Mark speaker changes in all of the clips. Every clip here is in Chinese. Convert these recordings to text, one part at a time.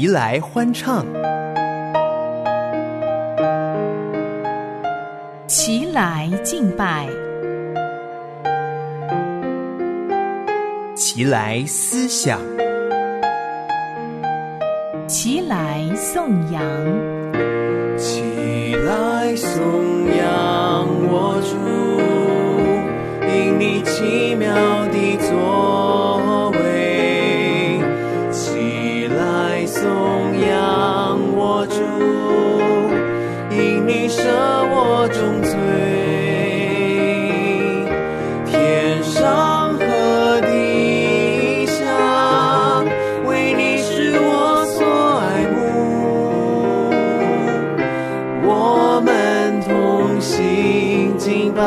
Speaker 1: 齐来欢唱，
Speaker 2: 齐来敬拜，
Speaker 1: 齐来思想，
Speaker 2: 齐来颂扬，
Speaker 3: 齐来颂扬我主，因你心敬拜，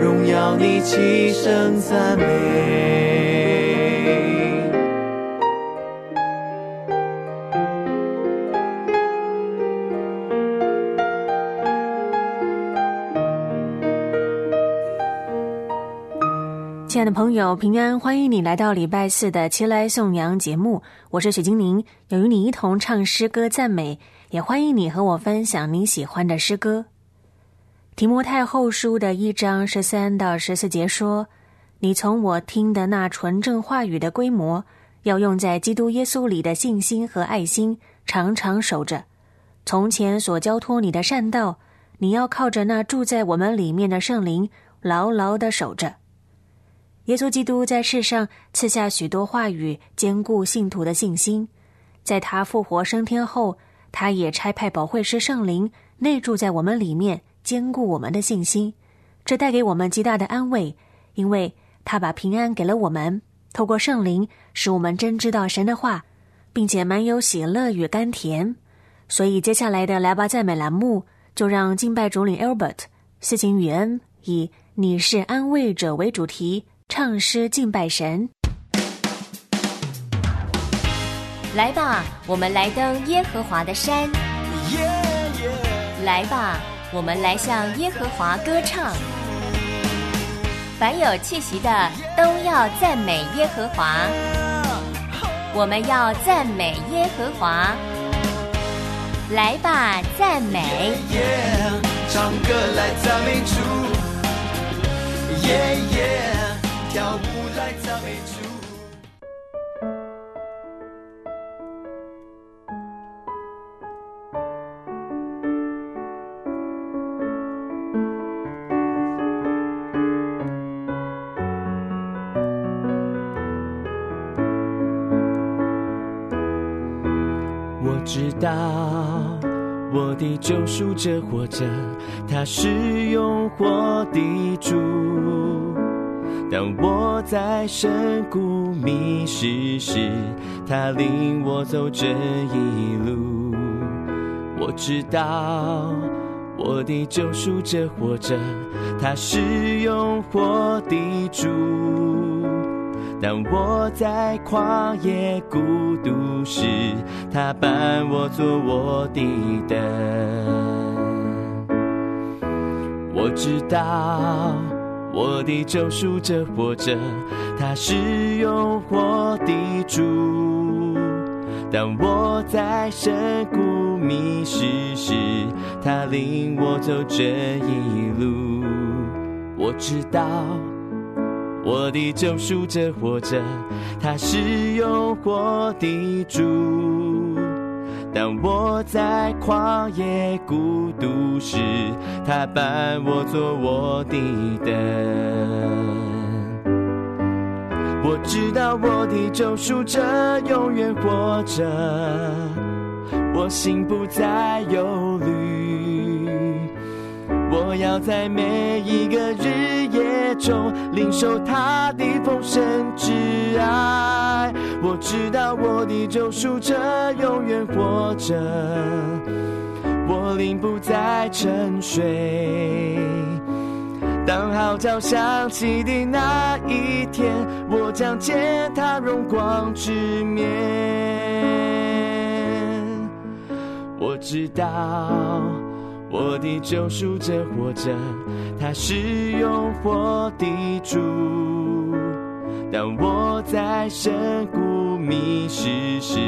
Speaker 3: 荣耀你，齐声赞美。
Speaker 4: 亲爱的朋友，平安！欢迎你来到礼拜四的《齐来颂扬》节目，我是许精灵，有与你一同唱诗歌赞美，也欢迎你和我分享你喜欢的诗歌。提摩太后书的一章十三到十四节说：“你从我听的那纯正话语的规模，要用在基督耶稣里的信心和爱心，常常守着。从前所交托你的善道，你要靠着那住在我们里面的圣灵，牢牢的守着。”耶稣基督在世上赐下许多话语，兼顾信徒的信心。在他复活升天后，他也差派保惠师圣灵内住在我们里面，兼顾我们的信心。这带给我们极大的安慰，因为他把平安给了我们。透过圣灵，使我们真知道神的话，并且满有喜乐与甘甜。所以，接下来的来吧赞美栏目，就让敬拜主领 Albert 四情雨恩以“你是安慰者”为主题。唱诗敬拜神，
Speaker 5: 来吧，我们来登耶和华的山。来吧，我们来向耶和华歌唱。凡有气息的，都要赞美耶和华。我们要赞美耶和华。来吧，赞美。
Speaker 3: 唱歌来赞美主。耶耶。跳舞来赞美主。救赎者活着，他是永活的主。当我在深谷迷失时，他领我走这一路。我知道我的救赎者活着，他是永活的主。当我在旷野孤独时，他伴我做我的灯。我知道。我的救赎者活着，他是永活的主。当我在深谷迷失时，他领我走这一路。我知道我的救赎者活着，他是永活的主。当我在旷野孤独时，他伴我做我的灯。我知道我的救赎者永远活着，我心不再忧虑。我要在每一个日夜中领受他的丰盛之爱。我知道我的救赎者永远活着，我灵不再沉睡。当号角响起的那一天，我将见他荣光之面。我知道我的救赎者活着，他是永活的主。当我在深谷迷失时，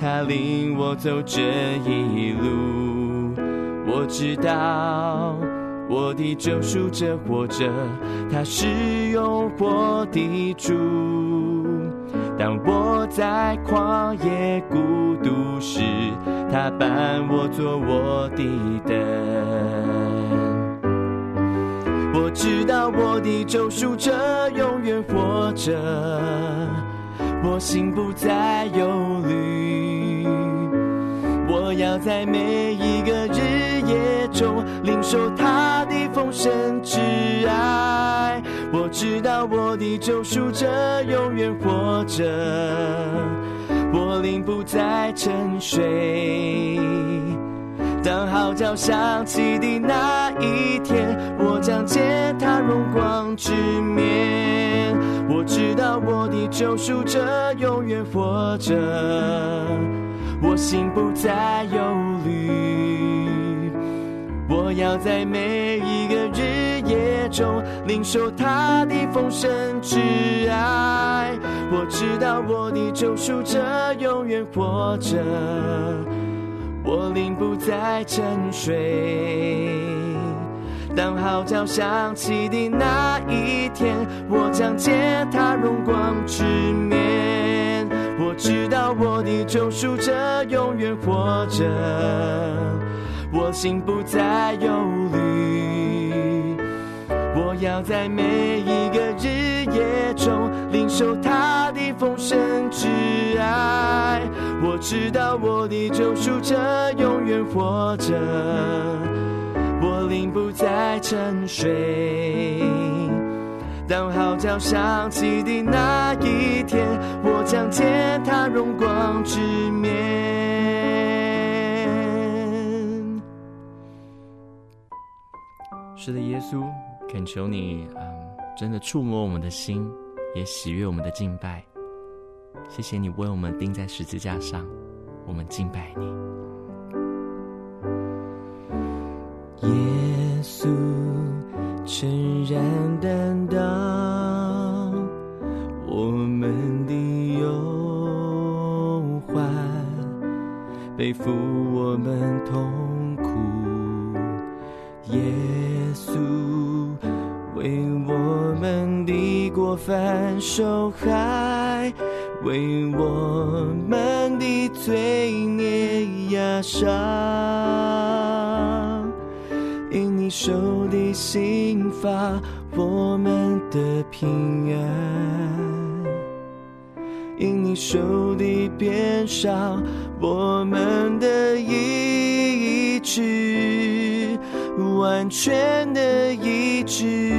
Speaker 3: 他领我走这一路。我知道我的救赎者活着，他是永活的主。当我在旷野孤独时，他伴我做我的灯。我知道我的救赎者永远活着，我心不再忧虑。我要在每一个日夜中领受他的丰盛之爱。我知道我的救赎者永远活着，我灵不再沉睡。当号角响起的那一天，我将见他荣光之面。我知道我的救赎者永远活着，我心不再忧虑。我要在每一个中领受他的丰盛之爱。我知道我的救赎者永远活着。我灵不再沉睡。当号角响起的那一天，我将见他荣光之面。我知道我的救赎者永远活着，我心不再忧。要在每一个日夜中领受他的丰盛之爱。我知道我的救赎者永远活着，我灵不再沉睡。当号角响起的那一天，我将见他荣光之面。
Speaker 6: 是的，耶稣，恳求你，嗯，真的触摸我们的心，也喜悦我们的敬拜。谢谢你为我们钉在十字架上，我们敬拜你。
Speaker 3: 耶稣诚然担当我们的忧患，背负我们痛苦。耶的过犯受害。为我们的罪孽压伤，因你受的刑罚，我们的平安；因你受的鞭伤，我们的医治，完全的医治。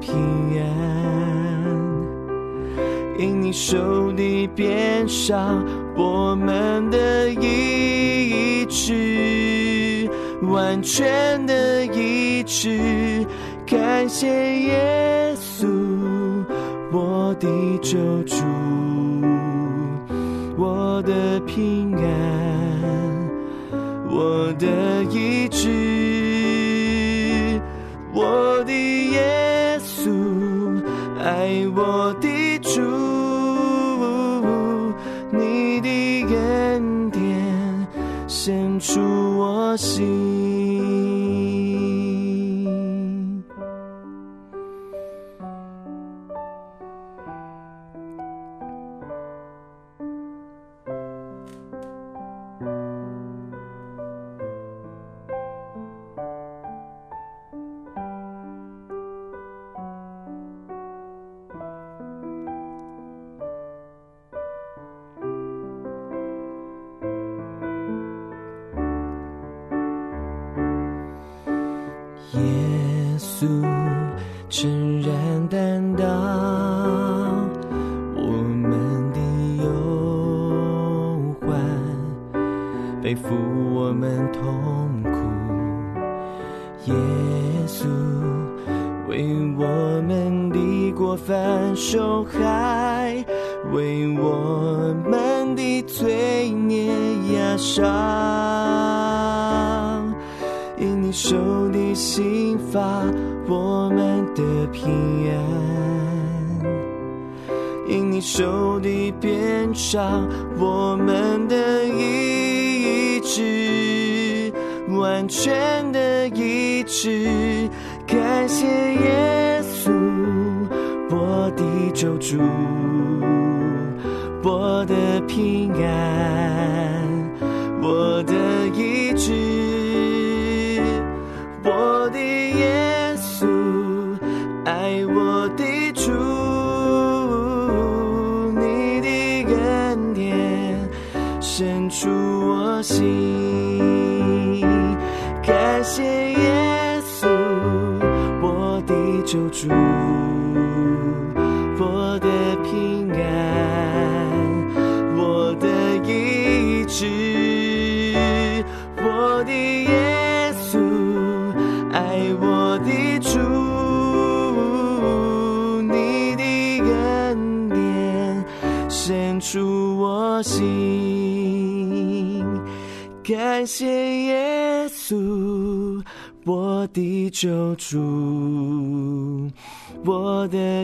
Speaker 3: 平安；因你受的鞭伤，我们的意志，完全的意志。感谢耶稣，我的救主，我的平安。我的意志，我的耶，爱我的主，你的恩典献出我心。诚然担当我们的忧患，背负我们痛苦。耶稣为我们的过犯受害，为我们的罪孽压伤。因你受的刑罚，我们的平安；因你手里鞭伤，我们的医治，完全的医治。感谢耶稣，我的救主，我的平安，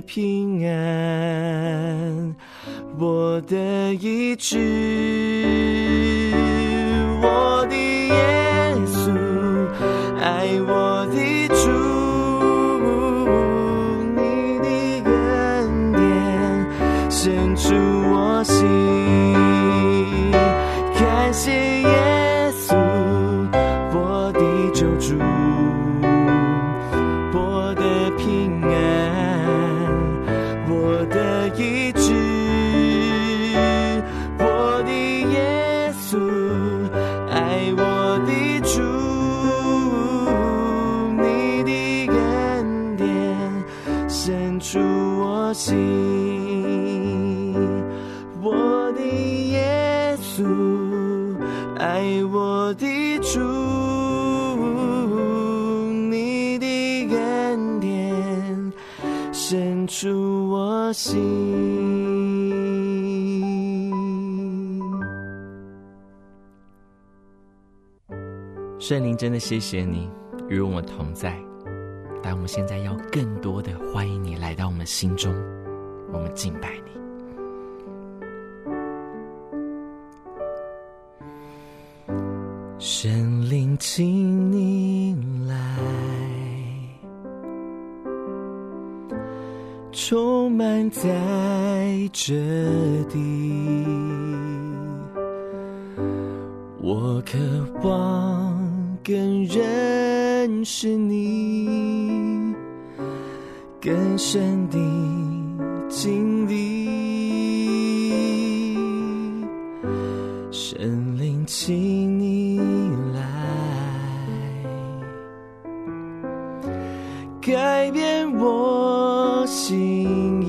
Speaker 3: 平安，我的意志，深处我心。
Speaker 6: 圣灵，真的谢谢你与我同在，但我们现在要更多的欢迎你来到我们心中，我们敬拜你。
Speaker 3: 圣灵，请你在这地。我渴望更认识你，更深的经历。神灵，请你来，改变我心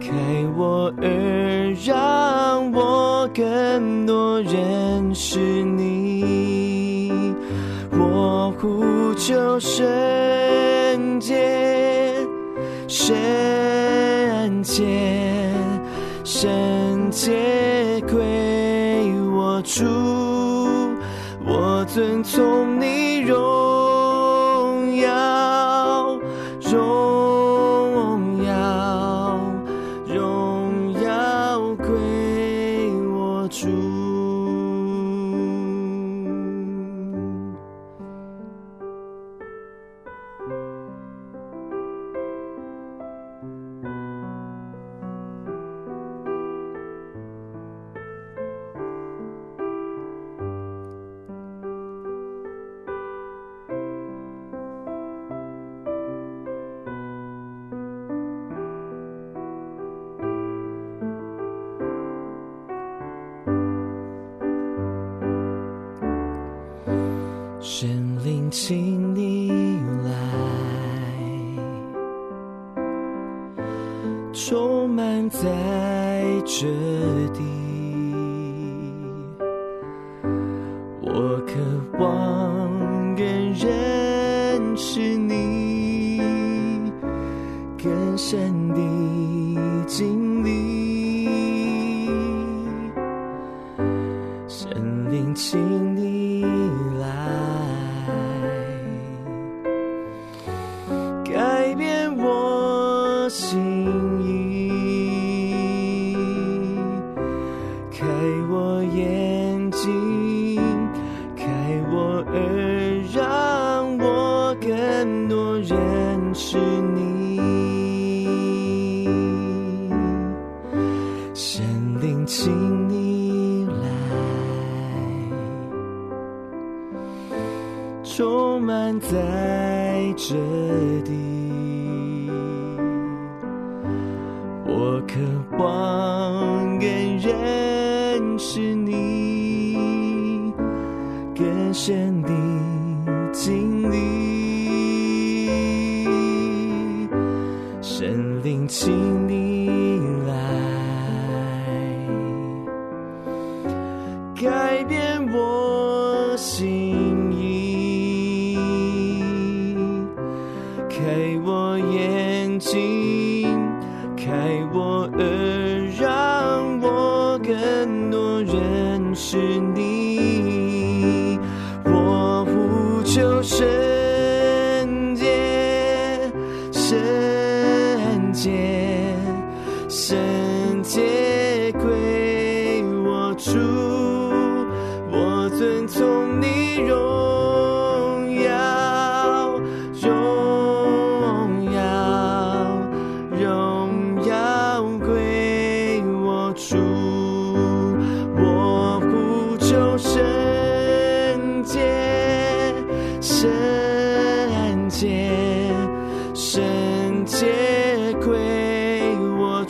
Speaker 3: 开我耳，让我更多认识你。我呼求圣洁。圣洁，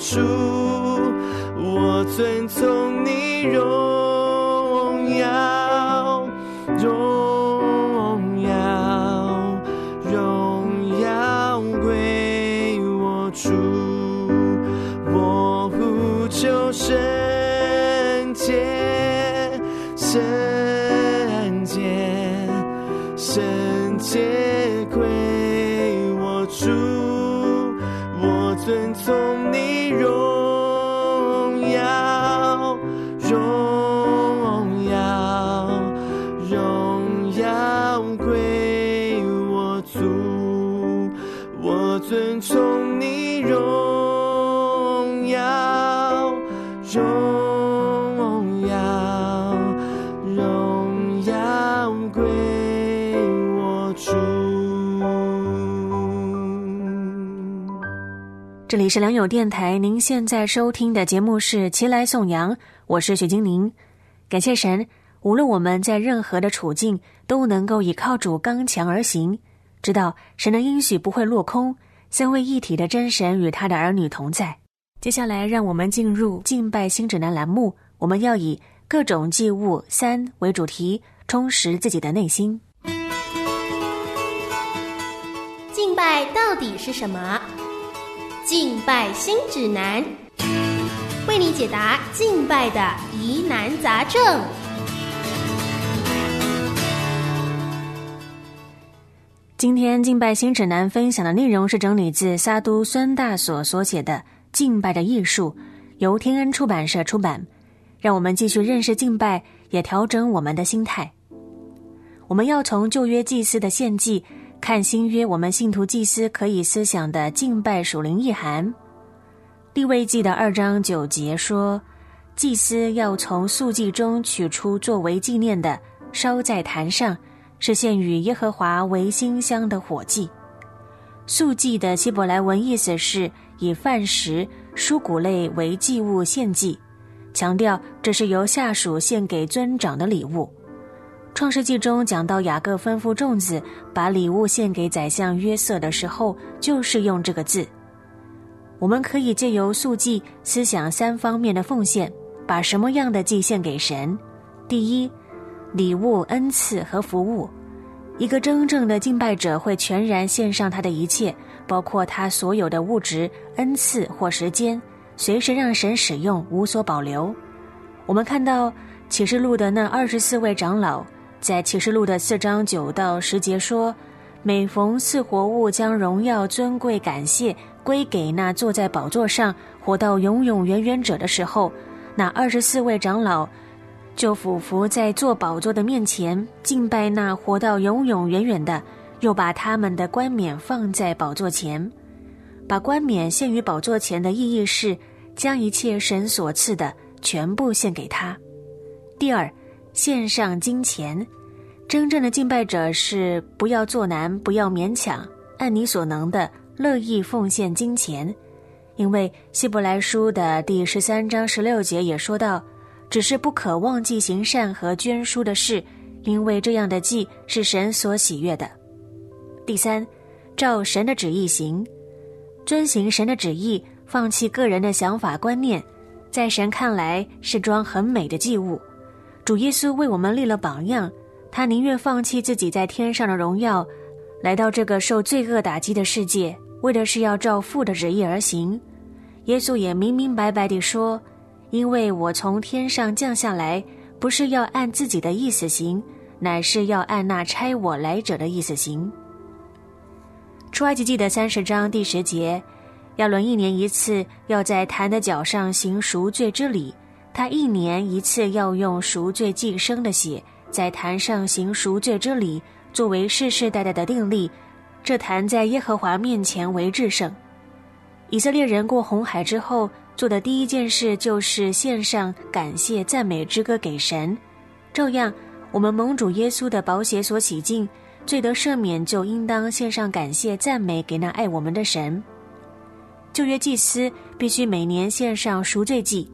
Speaker 3: 主，我遵从你荣归我主。
Speaker 4: 这里是良友电台，您现在收听的节目是《齐来颂扬》，我是雪精灵。感谢神，无论我们在任何的处境，都能够倚靠主刚强而行，知道神的应许不会落空，三位一体的真神与他的儿女同在。接下来，让我们进入敬拜新指南栏目，我们要以各种祭物三为主题，充实自己的内心。
Speaker 7: 敬拜到底是什么？敬拜新指南，为你解答敬拜的疑难杂症。
Speaker 4: 今天敬拜新指南分享的内容是整理自萨都孙大所所写的《敬拜的艺术》，由天恩出版社出版。让我们继续认识敬拜，也调整我们的心态。我们要从旧约祭司的献祭看新约，我们信徒祭司可以思想的敬拜属灵意涵。立位记的二章九节说，祭司要从素祭中取出作为纪念的，烧在坛上。是献与耶和华为馨香的火祭。素祭的希伯来文意思是以饭食、蔬谷类为祭物献祭，强调这是由下属献给尊长的礼物。创世纪中讲到雅各吩咐众子把礼物献给宰相约瑟的时候，就是用这个字。我们可以借由素祭思想三方面的奉献，把什么样的祭献给神？第一。礼物、恩赐和服务，一个真正的敬拜者会全然献上他的一切，包括他所有的物质、恩赐或时间，随时让神使用，无所保留。我们看到启示录的那二十四位长老，在启示录的四章九到十节说：“每逢四活物将荣耀、尊贵、感谢归给那坐在宝座上、活到永永远远者的时候，那二十四位长老。”就俯伏在坐宝座的面前敬拜那活到永永远远的，又把他们的冠冕放在宝座前，把冠冕献于宝座前的意义是将一切神所赐的全部献给他。第二，献上金钱，真正的敬拜者是不要做难，不要勉强，按你所能的乐意奉献金钱，因为希伯来书的第十三章十六节也说到。只是不可忘记行善和捐书的事，因为这样的祭是神所喜悦的。第三，照神的旨意行，遵行神的旨意，放弃个人的想法观念，在神看来是桩很美的祭物。主耶稣为我们立了榜样，他宁愿放弃自己在天上的荣耀，来到这个受罪恶打击的世界，为的是要照父的旨意而行。耶稣也明明白白地说。因为我从天上降下来，不是要按自己的意思行，乃是要按那差我来者的意思行。出埃及记的三十章第十节，亚伦一年一次要在坛的脚上行赎罪之礼，他一年一次要用赎罪祭牲的血在坛上行赎罪之礼，作为世世代代的定例。这坛在耶和华面前为至圣。以色列人过红海之后。做的第一件事就是献上感谢赞美之歌给神，照样，我们蒙主耶稣的宝血所洗净，罪得赦免，就应当献上感谢赞美给那爱我们的神。旧约祭司必须每年献上赎罪祭，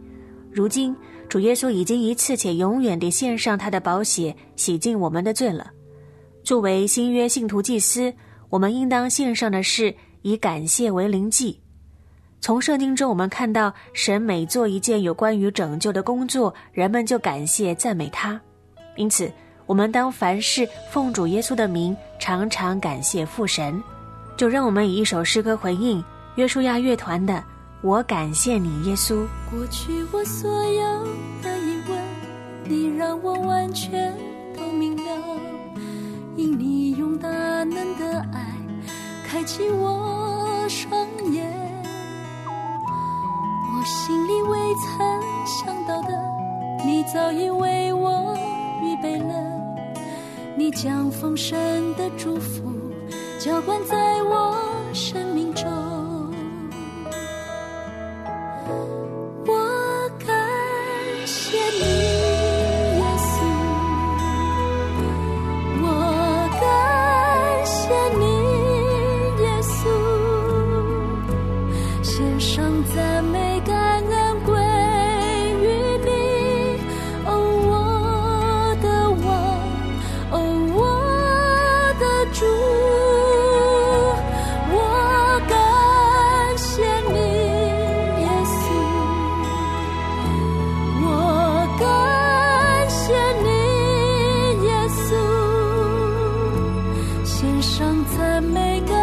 Speaker 4: 如今主耶稣已经一次且永远地献上他的宝血洗净我们的罪了。作为新约信徒祭司，我们应当献上的是以感谢为灵祭。从圣经中，我们看到神每做一件有关于拯救的工作，人们就感谢赞美他。因此，我们当凡事奉主耶稣的名，常常感谢父神。就让我们以一首诗歌回应约书亚乐团的《我感谢你，耶稣》。
Speaker 8: 过去我所有的疑问，你让我完全都明了，因你用大能的爱开启我将丰盛的祝福浇灌在我身伤在每个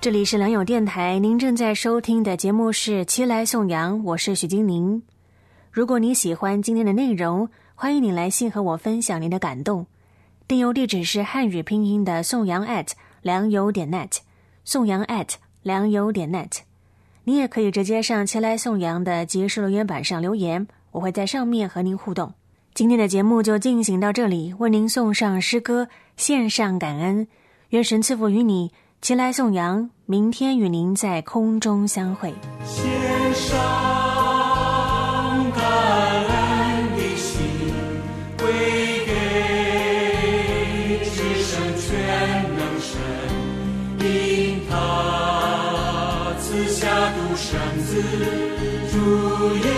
Speaker 4: 这里是良友电台，您正在收听的节目是《七来颂扬》，我是许金宁。如果你喜欢今天的内容，欢迎你来信和我分享您的感动。电邮地址是汉语拼音的颂扬 at 良友点 net，颂扬 at 良友点 net。你也可以直接上《齐来颂扬》的即时留言板上留言，我会在上面和您互动。今天的节目就进行到这里，为您送上诗歌，献上感恩，愿神赐福于你。前来颂扬，明天与您在空中相会。
Speaker 9: 献上感恩的心，归给至圣全能神，因他赐下独生子主耶